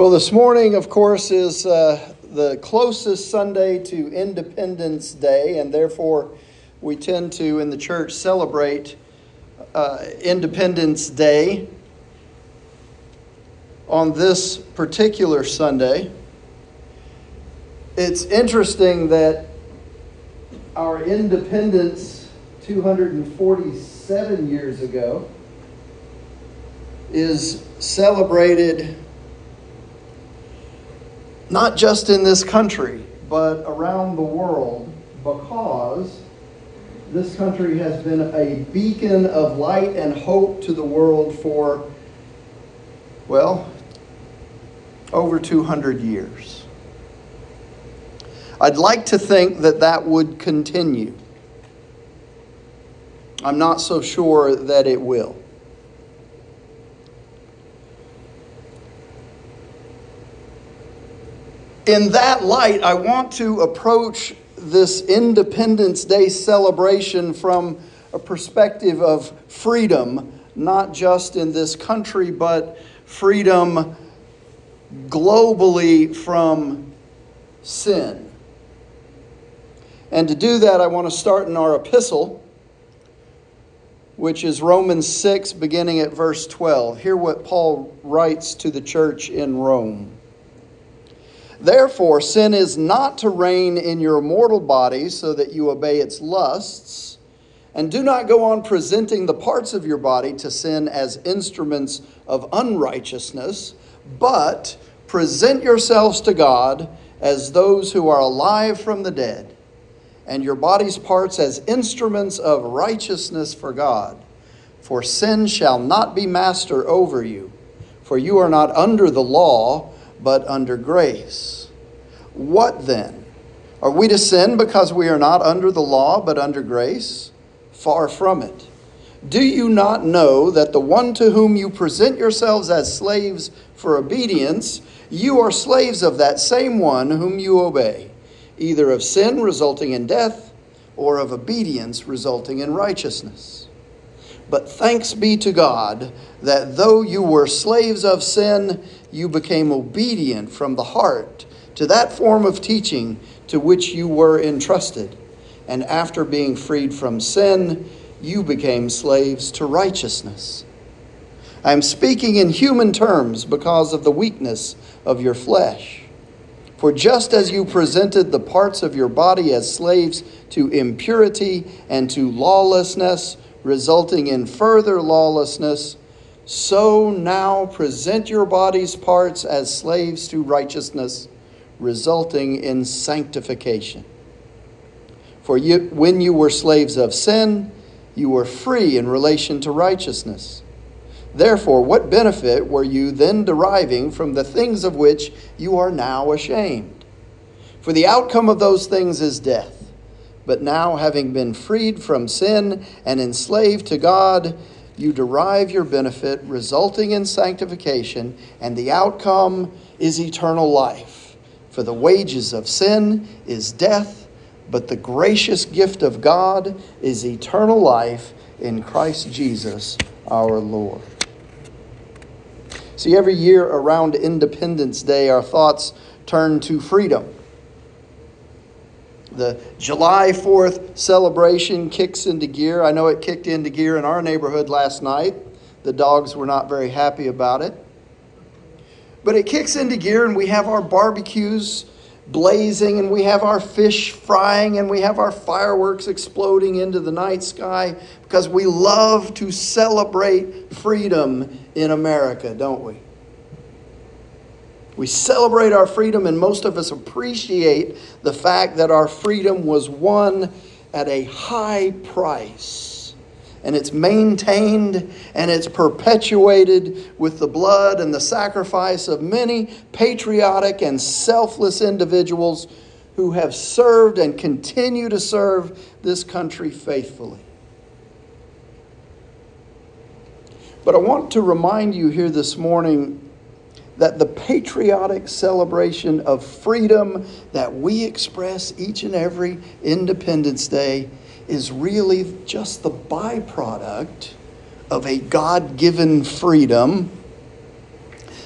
Well, this morning, of course, is uh, the closest Sunday to Independence Day, and therefore we tend to, in the church, celebrate uh, Independence Day on this particular Sunday. It's interesting that our independence 247 years ago is celebrated not just in this country, but around the world because this country has been a beacon of light and hope to the world for, well, over 200 years. I'd like to think that that would continue. I'm not so sure that it will. In that light, I want to approach this Independence Day celebration from a perspective of freedom, not just in this country, but freedom globally from sin. And to do that, I want to start in our epistle, which is Romans 6, beginning at verse 12. Hear what Paul writes to the church in Rome. Therefore, sin is not to reign in your mortal body so that you obey its lusts. And do not go on presenting the parts of your body to sin as instruments of unrighteousness, but present yourselves to God as those who are alive from the dead, and your body's parts as instruments of righteousness for God. For sin shall not be master over you, for you are not under the law but under grace. What then? Are we to sin because we are not under the law but under grace? Far from it. Do you not know that the one to whom you present yourselves as slaves for obedience, you are slaves of that same one whom you obey, either of sin resulting in death or of obedience resulting in righteousness? But thanks be to God that though you were slaves of sin, you became obedient from the heart to that form of teaching to which you were entrusted. And after being freed from sin, you became slaves to righteousness. I am speaking in human terms because of the weakness of your flesh. For just as you presented the parts of your body as slaves to impurity and to lawlessness, resulting in further lawlessness, so now present your body's parts as slaves to righteousness, resulting in sanctification. For you, when you were slaves of sin, you were free in relation to righteousness. Therefore, what benefit were you then deriving from the things of which you are now ashamed? For the outcome of those things is death. But now, having been freed from sin and enslaved to God, you derive your benefit, resulting in sanctification, and the outcome is eternal life. For the wages of sin is death, but the gracious gift of God is eternal life in Christ Jesus our Lord. See, every year around Independence Day, our thoughts turn to freedom. The July 4th celebration kicks into gear. I know it kicked into gear in our neighborhood last night. The dogs were not very happy about it. But it kicks into gear, and we have our barbecues blazing, and we have our fish frying, and we have our fireworks exploding into the night sky because we love to celebrate freedom in America, don't we? We celebrate our freedom, and most of us appreciate the fact that our freedom was won at a high price. And it's maintained and it's perpetuated with the blood and the sacrifice of many patriotic and selfless individuals who have served and continue to serve this country faithfully. But I want to remind you here this morning that the patriotic celebration of freedom that we express each and every Independence Day is really just the byproduct of a God given freedom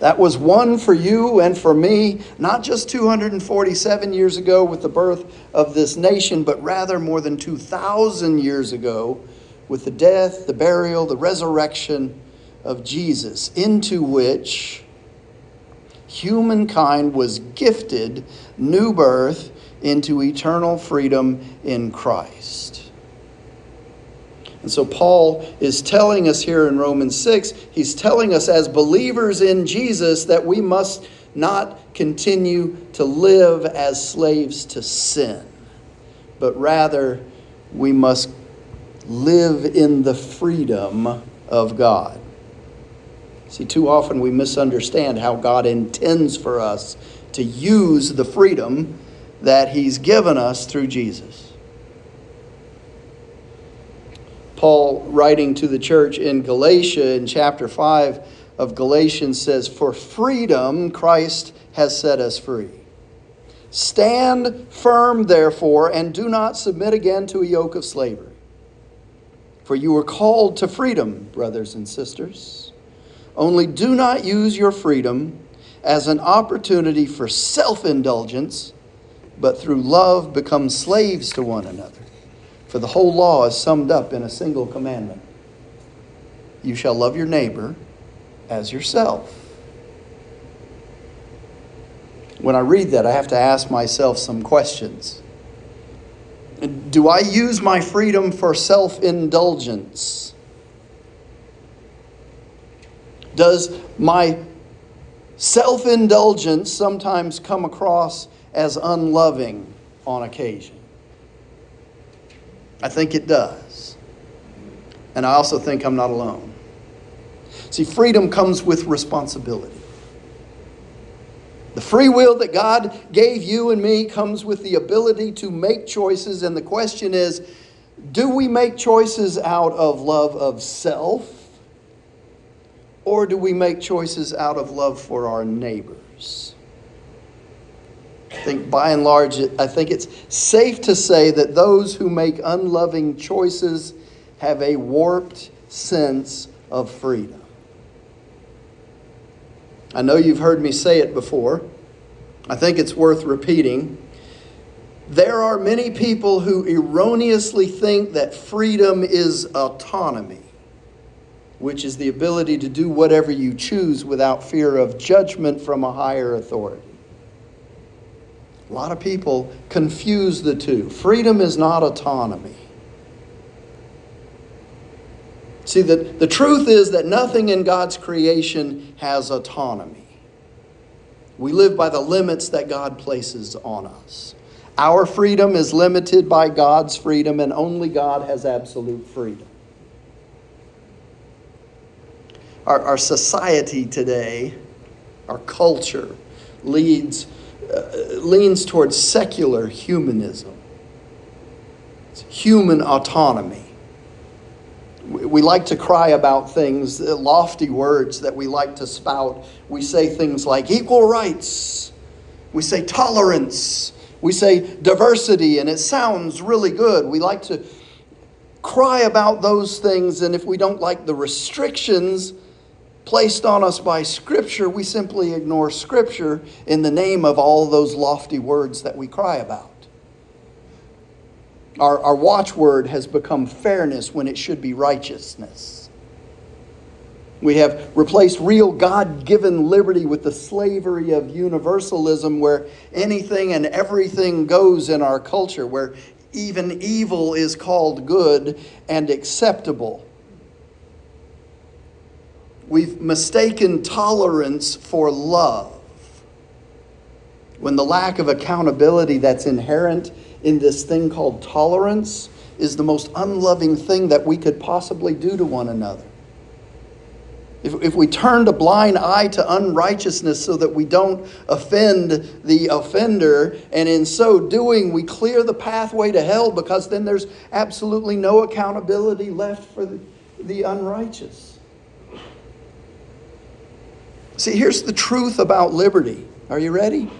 that was won for you and for me, not just 247 years ago with the birth of this nation, but rather more than 2,000 years ago with the death, the burial, the resurrection of Jesus, into which humankind was gifted new birth into eternal freedom in Christ. And so Paul is telling us here in Romans 6, he's telling us as believers in Jesus that we must not continue to live as slaves to sin, but rather we must live in the freedom of God. See, too often we misunderstand how God intends for us to use the freedom that He's given us through Jesus. Paul, writing to the church in Galatia in chapter 5 of Galatians, says, For freedom Christ has set us free. Stand firm, therefore, and do not submit again to a yoke of slavery. For you were called to freedom, brothers and sisters. Only do not use your freedom as an opportunity for self indulgence, but through love become slaves to one another. For the whole law is summed up in a single commandment You shall love your neighbor as yourself. When I read that, I have to ask myself some questions. Do I use my freedom for self indulgence? Does my self indulgence sometimes come across as unloving on occasion? I think it does. And I also think I'm not alone. See, freedom comes with responsibility. The free will that God gave you and me comes with the ability to make choices, and the question is do we make choices out of love of self, or do we make choices out of love for our neighbors? I think by and large, I think it's safe to say that those who make unloving choices have a warped sense of freedom. I know you've heard me say it before. I think it's worth repeating. There are many people who erroneously think that freedom is autonomy, which is the ability to do whatever you choose without fear of judgment from a higher authority. A lot of people confuse the two. Freedom is not autonomy. See, the, the truth is that nothing in God's creation has autonomy. We live by the limits that God places on us. Our freedom is limited by God's freedom, and only God has absolute freedom. Our, our society today, our culture, leads uh, leans towards secular humanism, it's human autonomy. We like to cry about things, uh, lofty words that we like to spout. We say things like equal rights, we say tolerance, we say diversity, and it sounds really good. We like to cry about those things, and if we don't like the restrictions, placed on us by Scripture, we simply ignore Scripture in the name of all those lofty words that we cry about. Our, our watchword has become fairness when it should be righteousness. We have replaced real God given liberty with the slavery of universalism, where anything and everything goes in our culture, where even evil is called good and acceptable. We've mistaken tolerance for love. When the lack of accountability that's inherent in this thing called tolerance is the most unloving thing that we could possibly do to one another. If, if we turned a blind eye to unrighteousness so that we don't offend the offender, and in so doing, we clear the pathway to hell because then there's absolutely no accountability left for the, the unrighteous. See, here's the truth about liberty. Are you ready?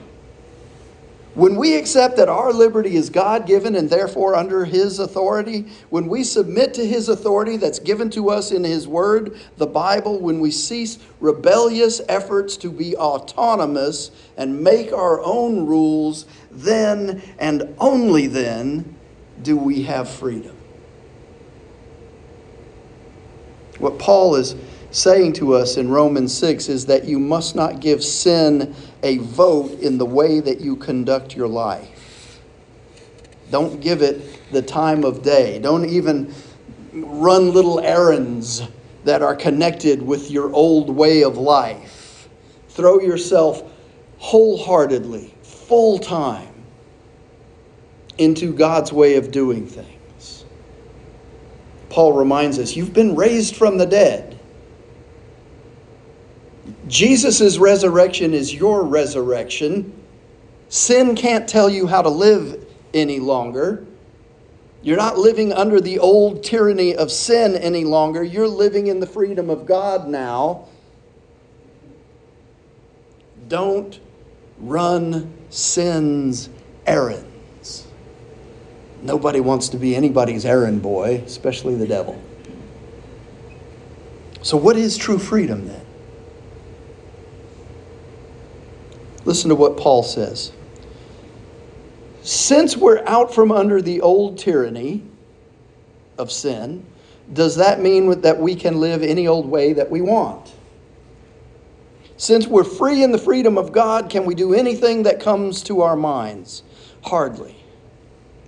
When we accept that our liberty is God given and therefore under His authority, when we submit to His authority that's given to us in His Word, the Bible, when we cease rebellious efforts to be autonomous and make our own rules, then and only then do we have freedom. What Paul is saying to us in Romans 6 is that you must not give sin a vote in the way that you conduct your life. Don't give it the time of day. Don't even run little errands that are connected with your old way of life. Throw yourself wholeheartedly, full time, into God's way of doing things. Paul reminds us you've been raised from the dead. Jesus' resurrection is your resurrection. Sin can't tell you how to live any longer. You're not living under the old tyranny of sin any longer. You're living in the freedom of God now. Don't run sin's errands. Nobody wants to be anybody's errand boy, especially the devil. So, what is true freedom then? Listen to what Paul says. Since we're out from under the old tyranny of sin, does that mean that we can live any old way that we want? Since we're free in the freedom of God, can we do anything that comes to our minds? Hardly.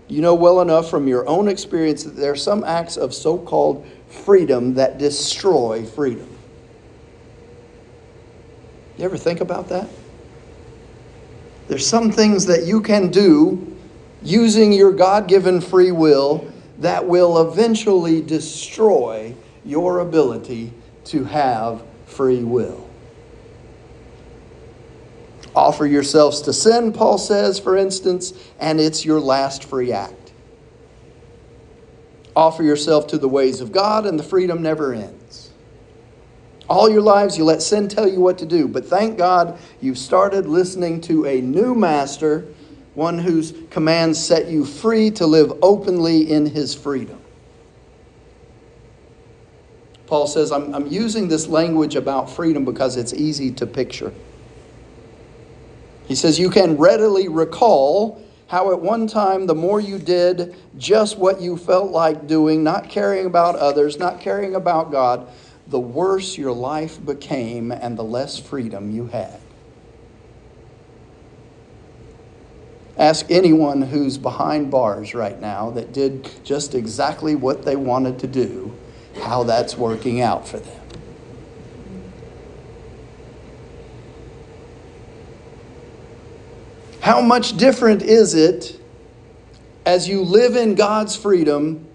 You know well enough from your own experience that there are some acts of so called freedom that destroy freedom. You ever think about that? There's some things that you can do using your God given free will that will eventually destroy your ability to have free will. Offer yourselves to sin, Paul says, for instance, and it's your last free act. Offer yourself to the ways of God, and the freedom never ends. All your lives, you let sin tell you what to do. But thank God you've started listening to a new master, one whose commands set you free to live openly in his freedom. Paul says, I'm, I'm using this language about freedom because it's easy to picture. He says, You can readily recall how at one time the more you did just what you felt like doing, not caring about others, not caring about God, the worse your life became and the less freedom you had. Ask anyone who's behind bars right now that did just exactly what they wanted to do, how that's working out for them. How much different is it as you live in God's freedom,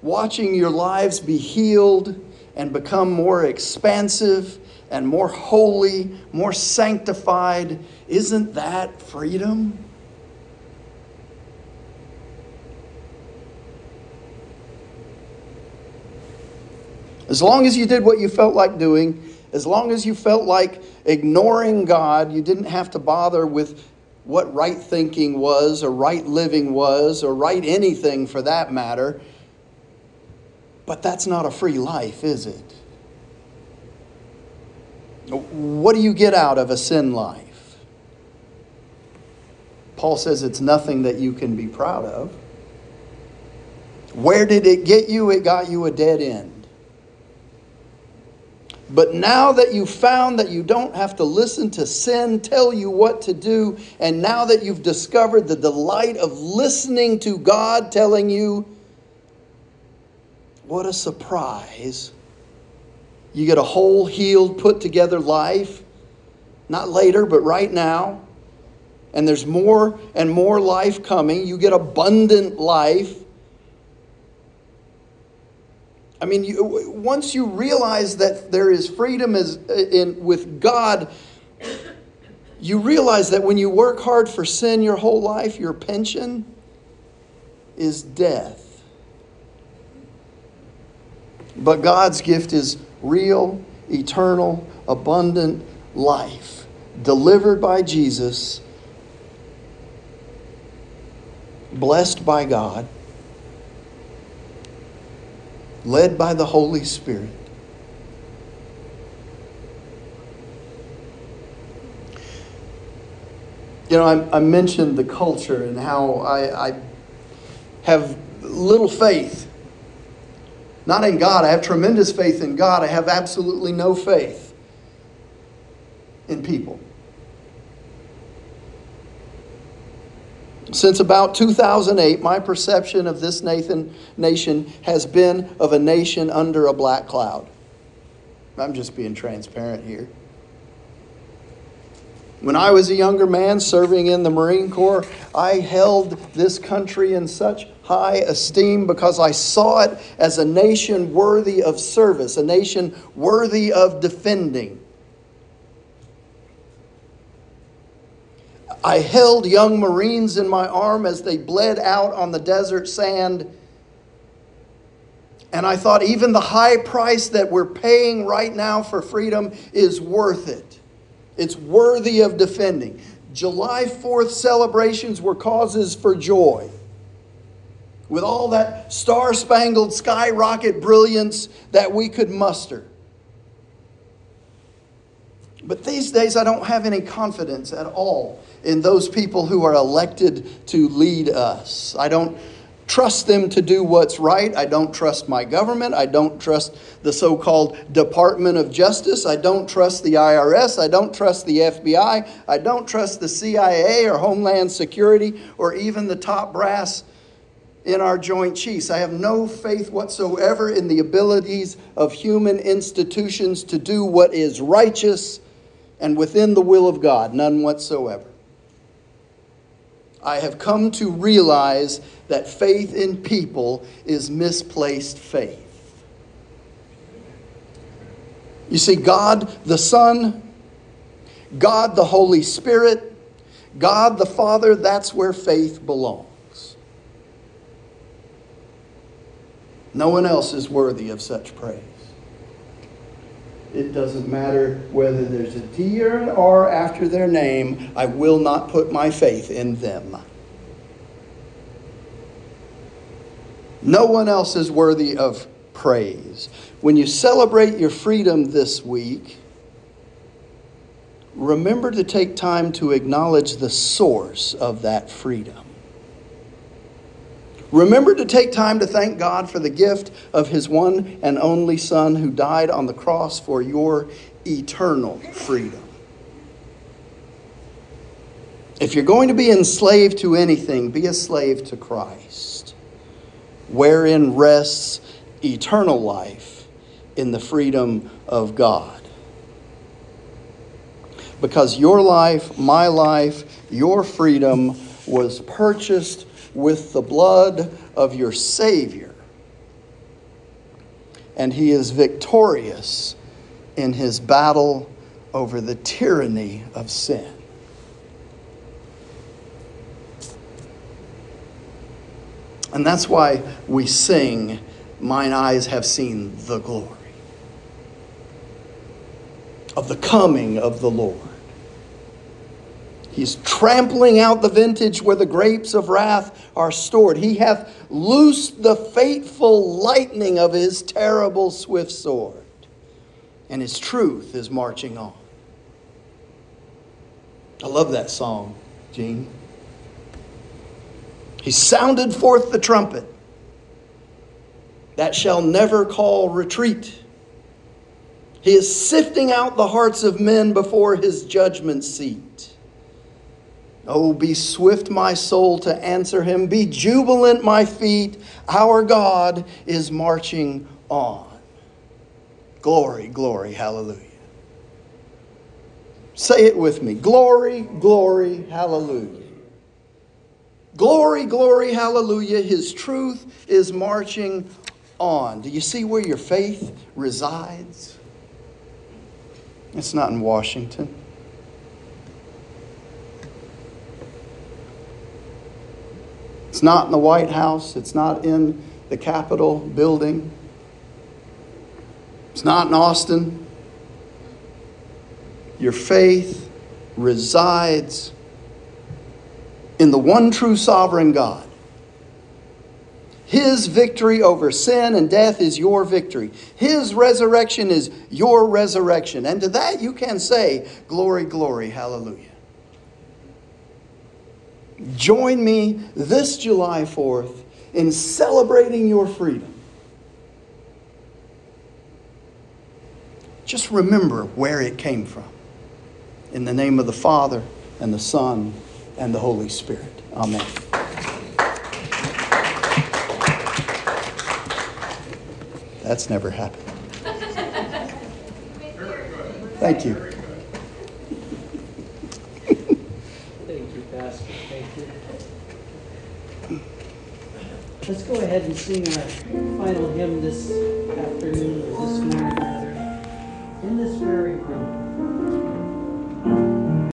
watching your lives be healed and become more expansive and more holy, more sanctified. Isn't that freedom? As long as you did what you felt like doing, as long as you felt like ignoring God, you didn't have to bother with what right thinking was, or right living was, or right anything for that matter. But that's not a free life, is it? What do you get out of a sin life? Paul says it's nothing that you can be proud of. Where did it get you? It got you a dead end. But now that you've found that you don't have to listen to sin tell you what to do, and now that you've discovered the delight of listening to God telling you what a surprise. You get a whole, healed, put together life, not later, but right now. And there's more and more life coming. You get abundant life. I mean, you, once you realize that there is freedom is in, with God, you realize that when you work hard for sin your whole life, your pension is death. But God's gift is real, eternal, abundant life delivered by Jesus blessed by God, led by the Holy Spirit. You know, I, I mentioned the culture and how I, I have little faith. Not in God. I have tremendous faith in God. I have absolutely no faith in people. Since about 2008, my perception of this Nathan nation has been of a nation under a black cloud. I'm just being transparent here. When I was a younger man serving in the Marine Corps, I held this country in such high esteem because I saw it as a nation worthy of service, a nation worthy of defending. I held young Marines in my arm as they bled out on the desert sand. And I thought, even the high price that we're paying right now for freedom is worth it. It's worthy of defending. July 4th celebrations were causes for joy. With all that star spangled skyrocket brilliance that we could muster. But these days, I don't have any confidence at all in those people who are elected to lead us. I don't trust them to do what's right. I don't trust my government. I don't trust the so called Department of Justice. I don't trust the IRS. I don't trust the FBI. I don't trust the CIA or Homeland Security or even the top brass in our Joint Chiefs. I have no faith whatsoever in the abilities of human institutions to do what is righteous and within the will of God. None whatsoever. I have come to realize that faith in people is misplaced faith. You see, God the Son, God the Holy Spirit, God the Father, that's where faith belongs. No one else is worthy of such praise. It doesn't matter whether there's a T or an R after their name, I will not put my faith in them. No one else is worthy of praise. When you celebrate your freedom this week, remember to take time to acknowledge the source of that freedom. Remember to take time to thank God for the gift of His one and only Son who died on the cross for your eternal freedom. If you're going to be enslaved to anything, be a slave to Christ, wherein rests eternal life in the freedom of God. Because your life, my life, your freedom was purchased with the blood of your Savior. And he is victorious in his battle over the tyranny of sin. And that's why we sing, Mine eyes have seen the glory of the coming of the Lord. He's trampling out the vintage where the grapes of wrath are stored. He hath loosed the fateful lightning of his terrible swift sword, and his truth is marching on. I love that song, Gene. He sounded forth the trumpet that shall never call retreat. He is sifting out the hearts of men before his judgment seat. Oh, be swift, my soul, to answer him. Be jubilant, my feet. Our God is marching on. Glory, glory, hallelujah. Say it with me. Glory, glory, hallelujah. Glory, glory, hallelujah. His truth is marching on. Do you see where your faith resides? It's not in Washington. Not in the White House. It's not in the Capitol building. It's not in Austin. Your faith resides in the one true sovereign God, His victory over sin and death is your victory. His resurrection is your resurrection. And to that you can say, Glory, glory, hallelujah. Join me this July 4th in celebrating your freedom. Just remember where it came from. In the name of the Father, and the Son, and the Holy Spirit. Amen. That's never happened. Thank you Pastor. Thank you. Let's go ahead and sing our final hymn this afternoon,